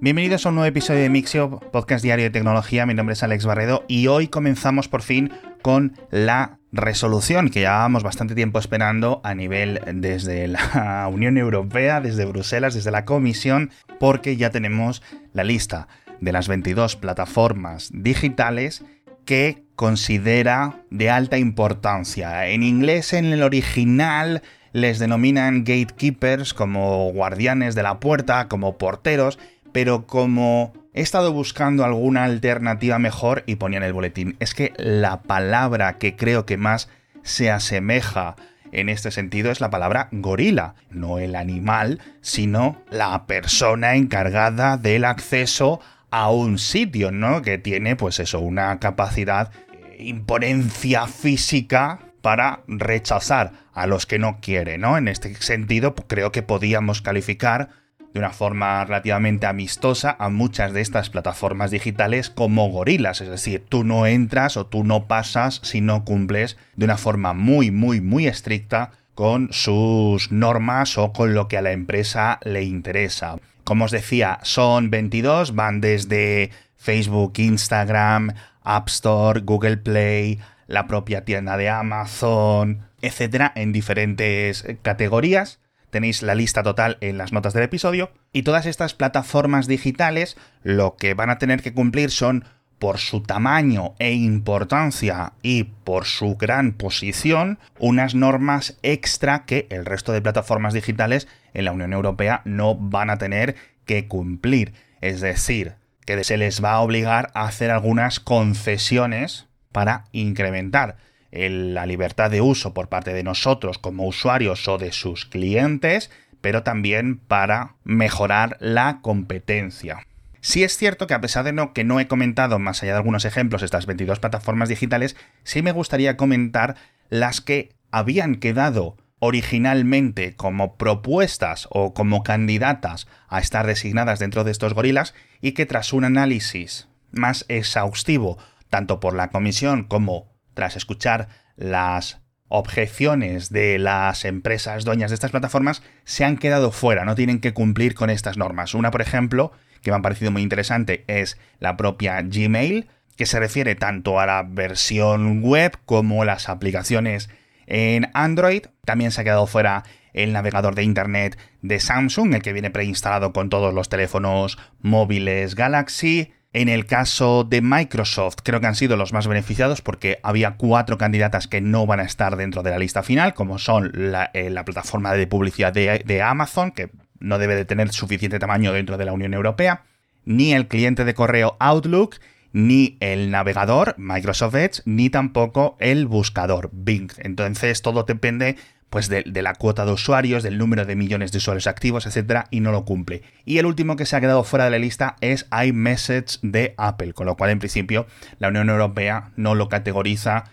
Bienvenidos a un nuevo episodio de Mixio, podcast diario de tecnología. Mi nombre es Alex Barredo y hoy comenzamos por fin con la resolución que llevábamos bastante tiempo esperando a nivel desde la Unión Europea, desde Bruselas, desde la Comisión, porque ya tenemos la lista de las 22 plataformas digitales que considera de alta importancia. En inglés, en el original, les denominan gatekeepers como guardianes de la puerta, como porteros, pero como he estado buscando alguna alternativa mejor y ponía en el boletín, es que la palabra que creo que más se asemeja en este sentido es la palabra gorila, no el animal, sino la persona encargada del acceso a un sitio, ¿no? Que tiene, pues eso, una capacidad, eh, imponencia física para rechazar a los que no quiere, ¿no? En este sentido, pues, creo que podíamos calificar de una forma relativamente amistosa a muchas de estas plataformas digitales como gorilas, es decir, tú no entras o tú no pasas si no cumples de una forma muy, muy, muy estricta con sus normas o con lo que a la empresa le interesa. Como os decía, son 22, van desde Facebook, Instagram, App Store, Google Play, la propia tienda de Amazon, etcétera, en diferentes categorías. Tenéis la lista total en las notas del episodio. Y todas estas plataformas digitales lo que van a tener que cumplir son, por su tamaño e importancia y por su gran posición, unas normas extra que el resto de plataformas digitales en la Unión Europea no van a tener que cumplir. Es decir, que se les va a obligar a hacer algunas concesiones para incrementar la libertad de uso por parte de nosotros como usuarios o de sus clientes, pero también para mejorar la competencia. Sí es cierto que a pesar de no, que no he comentado más allá de algunos ejemplos estas 22 plataformas digitales, sí me gustaría comentar las que habían quedado originalmente como propuestas o como candidatas a estar designadas dentro de estos gorilas y que tras un análisis más exhaustivo tanto por la comisión como tras escuchar las objeciones de las empresas dueñas de estas plataformas, se han quedado fuera, no tienen que cumplir con estas normas. Una, por ejemplo, que me ha parecido muy interesante, es la propia Gmail, que se refiere tanto a la versión web como las aplicaciones en Android. También se ha quedado fuera el navegador de Internet de Samsung, el que viene preinstalado con todos los teléfonos móviles Galaxy. En el caso de Microsoft, creo que han sido los más beneficiados porque había cuatro candidatas que no van a estar dentro de la lista final, como son la, eh, plataforma de publicidad de, Amazon, que no debe de tener suficiente tamaño dentro de la Unión Europea, ni el cliente de correo Outlook, ni el navegador Microsoft Edge, ni tampoco el buscador Bing. Entonces todo depende pues de, la cuota de usuarios, del número de millones de usuarios activos, etcétera, y no lo cumple. Y el último que se ha quedado fuera de la lista es iMessage de Apple, con lo cual en principio la Unión Europea no lo categoriza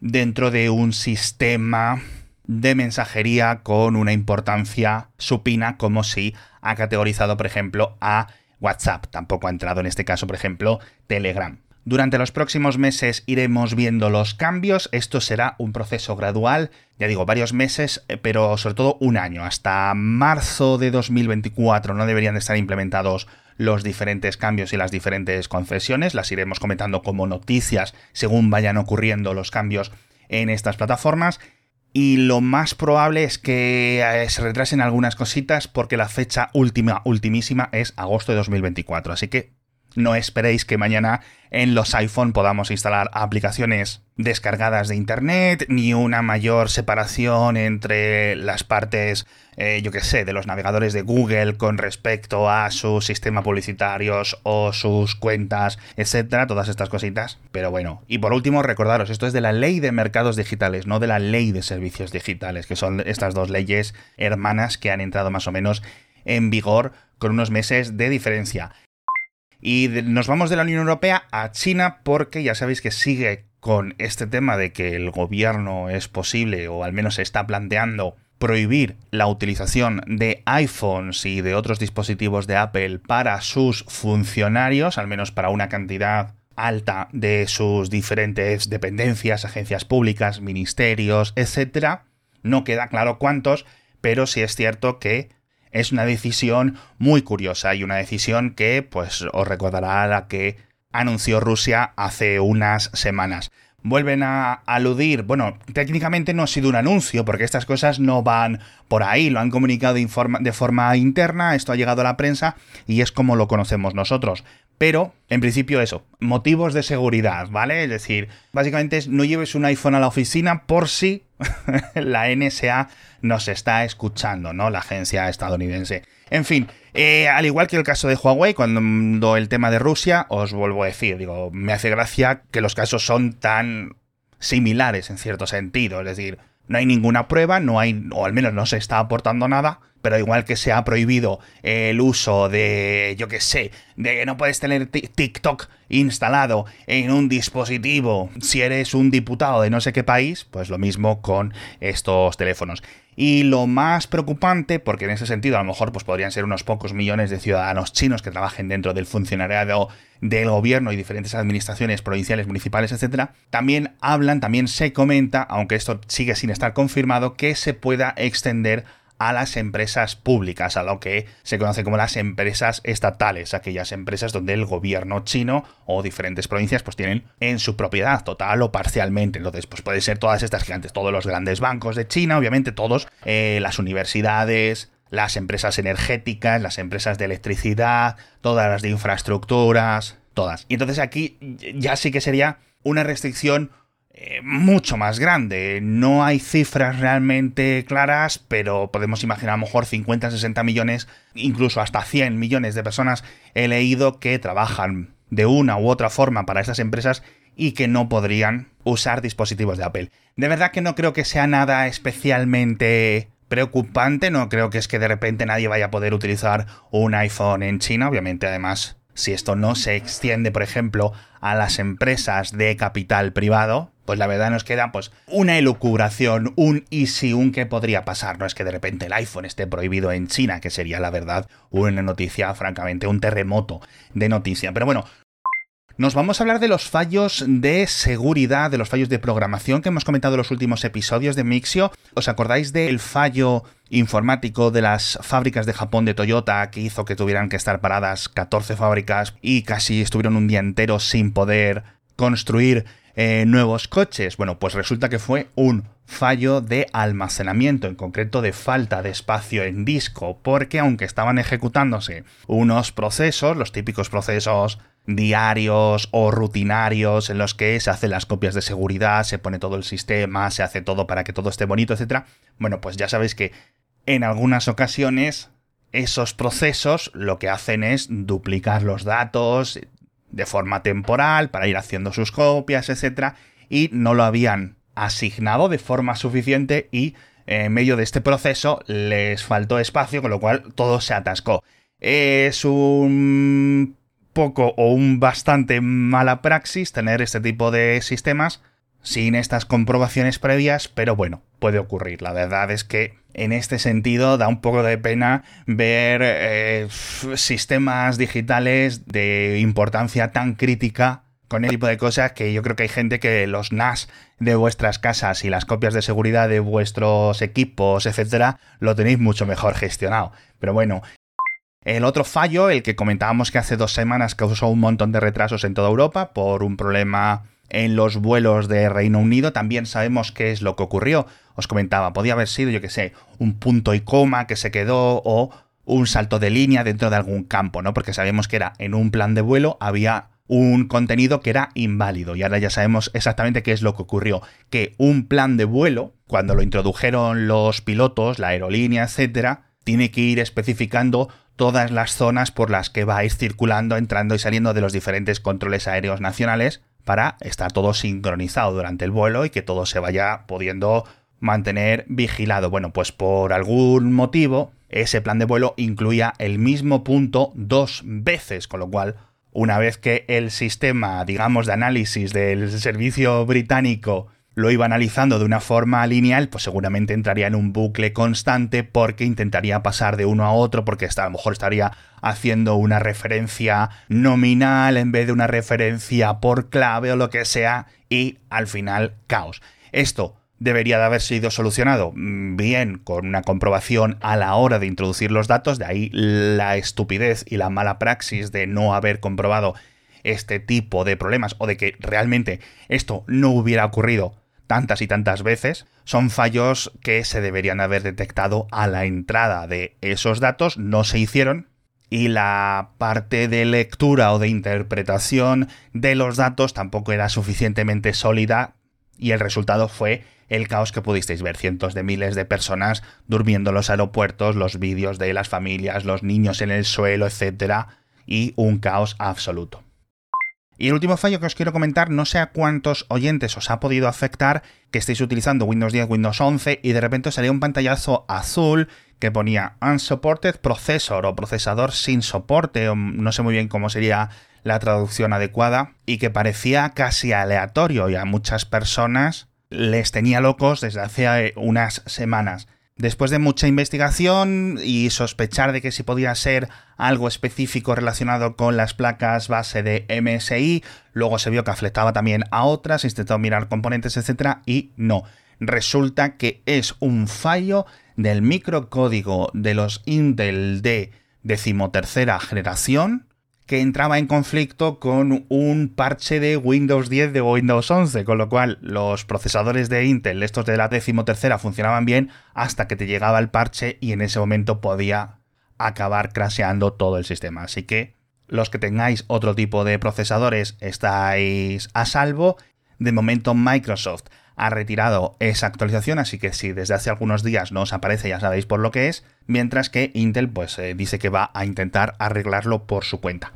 dentro de un sistema de mensajería con una importancia supina como si ha categorizado, por ejemplo, a WhatsApp. Tampoco ha entrado en este caso, por ejemplo, Telegram. Durante los próximos meses iremos viendo los cambios, esto será un proceso gradual, ya digo, varios meses, eh, pero sobre todo un año, hasta marzo de 2024 no deberían de estar implementados los diferentes cambios y las diferentes concesiones, las iremos comentando como noticias según vayan ocurriendo los cambios en estas plataformas. Y lo más probable es que eh, se retrasen algunas cositas porque la fecha última, ultimísima es agosto de 2024. Así que no esperéis que mañana en los iPhone podamos instalar aplicaciones descargadas de Internet, ni una mayor separación entre las partes, eh, yo qué sé, de los navegadores de Google con respecto a sus sistemas publicitarios o sus cuentas, etcétera, todas estas cositas. Pero bueno, y por último, recordaros, esto es de la ley de mercados digitales, no de la ley de servicios digitales, que son estas dos leyes hermanas que han entrado más o menos en vigor con unos meses de diferencia. Y nos vamos de la Unión Europea a China porque ya sabéis que sigue con este tema de que el gobierno es posible o al menos se está planteando prohibir la utilización de iPhones y de otros dispositivos de Apple para sus funcionarios, al menos para una cantidad alta de sus diferentes dependencias, agencias públicas, ministerios, etc. No queda claro cuántos, pero sí es cierto que es una decisión muy curiosa y una decisión que pues os recordará la que anunció Rusia hace unas semanas vuelven a aludir, bueno, técnicamente no ha sido un anuncio, porque estas cosas no van por ahí, lo han comunicado de forma interna, esto ha llegado a la prensa y es como lo conocemos nosotros. Pero, en principio, eso, motivos de seguridad, ¿vale? Es decir, básicamente es no lleves un iPhone a la oficina por si la NSA nos está escuchando, ¿no? La agencia estadounidense. En fin, eh, al igual que el caso de Huawei, cuando el tema de Rusia, os vuelvo a decir, digo, me hace gracia que los casos son tan similares en cierto sentido, es decir, no hay ninguna prueba, no hay, o al menos no se está aportando nada, pero igual que se ha prohibido el uso de, yo qué sé, de que no puedes tener TikTok instalado en un dispositivo si eres un diputado de no sé qué país, pues lo mismo con estos teléfonos. Y lo más preocupante, porque en ese sentido a lo mejor pues podrían ser unos pocos millones de ciudadanos chinos que trabajen dentro del funcionariado del gobierno y diferentes administraciones provinciales, municipales, etcétera, también hablan, también se comenta, aunque esto sigue sin estar confirmado, que se pueda extender a las empresas públicas, a lo que se conoce como las empresas estatales, aquellas empresas donde el gobierno chino o diferentes provincias pues tienen en su propiedad total o parcialmente. Entonces, pues puede ser todas estas gigantes, todos los grandes bancos de China, obviamente todos, eh, las universidades, las empresas energéticas, las empresas de electricidad, todas las de infraestructuras, todas. Y entonces aquí ya sí que sería una restricción eh, mucho más grande. No hay cifras realmente claras, pero podemos imaginar a lo mejor 50, 60 millones, incluso hasta 100 millones de personas he leído que trabajan de una u otra forma para estas empresas y que no podrían usar dispositivos de Apple. De verdad que no creo que sea nada especialmente preocupante, no creo que es que de repente nadie vaya a poder utilizar un iPhone en China, obviamente además si esto no se extiende, por ejemplo, a las empresas de capital privado, pues la verdad nos queda pues una elucubración, un y si, un qué podría pasar. No es que de repente el iPhone esté prohibido en China, que sería la verdad una noticia, francamente, un terremoto de noticia. Pero bueno, nos vamos a hablar de los fallos de seguridad, de los fallos de programación que hemos comentado en los últimos episodios de Mixio. ¿Os acordáis del fallo informático de las fábricas de Japón de Toyota que hizo que tuvieran que estar paradas 14 fábricas y casi estuvieron un día entero sin poder construir eh, nuevos coches? Bueno, pues resulta que fue un fallo de almacenamiento, en concreto de falta de espacio en disco, porque aunque estaban ejecutándose unos procesos, los típicos procesos diarios o rutinarios en los que se hacen las copias de seguridad, se pone todo el sistema, se hace todo para que todo esté bonito, etc. Bueno, pues ya sabéis que en algunas ocasiones esos procesos lo que hacen es duplicar los datos de forma temporal para ir haciendo sus copias, etc. Y no lo habían asignado de forma suficiente y en medio de este proceso les faltó espacio, con lo cual todo se atascó. Es un poco o un bastante mala praxis tener este tipo de sistemas sin estas comprobaciones previas, pero bueno, puede ocurrir. La verdad es que en este sentido da un poco de pena ver eh, sistemas digitales de importancia tan crítica con este tipo de cosas que yo creo que hay gente que los NAS de vuestras casas y las copias de seguridad de vuestros equipos, etcétera, lo tenéis mucho mejor gestionado. Pero bueno, el otro fallo, el que comentábamos que hace dos semanas causó un montón de retrasos en toda Europa por un problema en los vuelos de Reino Unido, también sabemos qué es lo que ocurrió. Os comentaba, podía haber sido, yo que sé, un punto y coma que se quedó o un salto de línea dentro de algún campo, ¿no? Porque sabemos que era en un plan de vuelo, había un contenido que era inválido. Y ahora ya sabemos exactamente qué es lo que ocurrió. Que un plan de vuelo, cuando lo introdujeron los pilotos, la aerolínea, etcétera, tiene que ir especificando todas las zonas por las que va a ir circulando, entrando y saliendo de los diferentes controles aéreos nacionales para estar todo sincronizado durante el vuelo y que todo se vaya pudiendo mantener vigilado. Bueno, pues por algún motivo ese plan de vuelo incluía el mismo punto dos veces, con lo cual una vez que el sistema, digamos, de análisis del servicio británico lo iba analizando de una forma lineal, pues seguramente entraría en un bucle constante porque intentaría pasar de uno a otro, porque a lo mejor estaría haciendo una referencia nominal en vez de una referencia por clave o lo que sea, y al final caos. Esto debería de haber sido solucionado mm, bien con una comprobación a la hora de introducir los datos, de ahí la estupidez y la mala praxis de no haber comprobado este tipo de problemas o de que realmente esto no hubiera ocurrido tantas y tantas veces, son fallos que se deberían haber detectado a la entrada de esos datos, no se hicieron, y la parte de lectura o de interpretación de los datos tampoco era suficientemente sólida y el resultado fue el caos que pudisteis ver, cientos de miles de personas durmiendo en los aeropuertos, los vídeos de las familias, los niños en el suelo, etc. y un caos absoluto. Y el último fallo que os quiero comentar, no sé a cuántos oyentes os ha podido afectar que estéis utilizando Windows 10, Windows 11 y de repente salía un pantallazo azul que ponía Unsupported Processor o procesador sin soporte, o no sé muy bien cómo sería la traducción adecuada, y que parecía casi aleatorio y a muchas personas les tenía locos desde hace unas semanas. Después de mucha investigación y sospechar de que si podía ser algo específico relacionado con las placas base de MSI, luego se vio que afectaba también a otras, intentó mirar componentes, etc. y no. Resulta que es un fallo del microcódigo de los Intel de decimotercera generación que entraba en conflicto con un parche de Windows 10 de Windows 11, con lo cual los procesadores de Intel, estos de la decimotercera, funcionaban bien hasta que te llegaba el parche y en ese momento podía acabar crasheando todo el sistema. Así que los que tengáis otro tipo de procesadores estáis a salvo. De momento Microsoft ha retirado esa actualización, así que si desde hace algunos días no os aparece ya sabéis por lo que es, mientras que Intel pues eh, dice que va a intentar arreglarlo por su cuenta.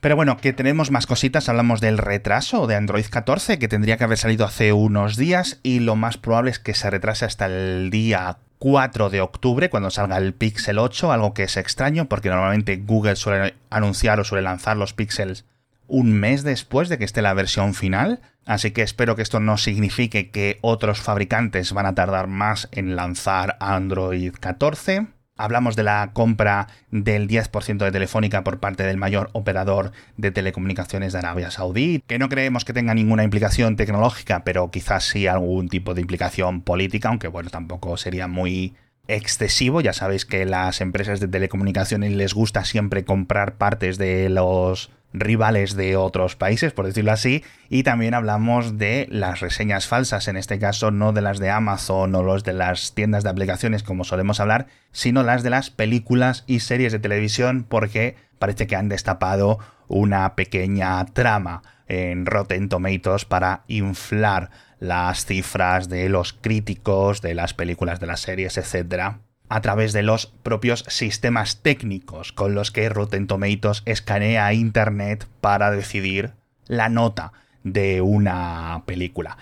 Pero bueno, que tenemos más cositas, hablamos del retraso de Android 14 que tendría que haber salido hace unos días y lo más probable es que se retrase hasta el día 4 de octubre cuando salga el Pixel 8, algo que es extraño porque normalmente Google suele anunciar o suele lanzar los Pixels un mes después de que esté la versión final, así que espero que esto no signifique que otros fabricantes van a tardar más en lanzar Android 14. Hablamos de la compra del 10% de Telefónica por parte del mayor operador de telecomunicaciones de Arabia Saudí, que no creemos que tenga ninguna implicación tecnológica, pero quizás sí algún tipo de implicación política, aunque bueno, tampoco sería muy excesivo. Ya sabéis que las empresas de telecomunicaciones les gusta siempre comprar partes de los rivales de otros países, por decirlo así, y también hablamos de las reseñas falsas, en este caso no de las de Amazon o los de las tiendas de aplicaciones como solemos hablar, sino las de las películas y series de televisión porque parece que han destapado una pequeña trama en Rotten Tomatoes para inflar las cifras de los críticos de las películas, de las series, etcétera a través de los propios sistemas técnicos con los que Rotten Tomatoes escanea Internet para decidir la nota de una película.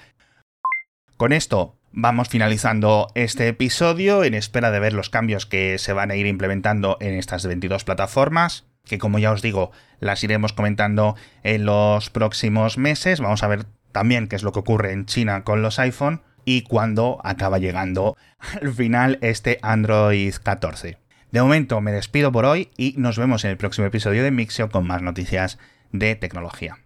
Con esto vamos finalizando este episodio en espera de ver los cambios que se van a ir implementando en estas 22 plataformas, que como ya os digo, las iremos comentando en los próximos meses. Vamos a ver también qué es lo que ocurre en China con los iPhone y cuando acaba llegando al final este Android 14. De momento me despido por hoy y nos vemos en el próximo episodio de Mixio con más noticias de tecnología.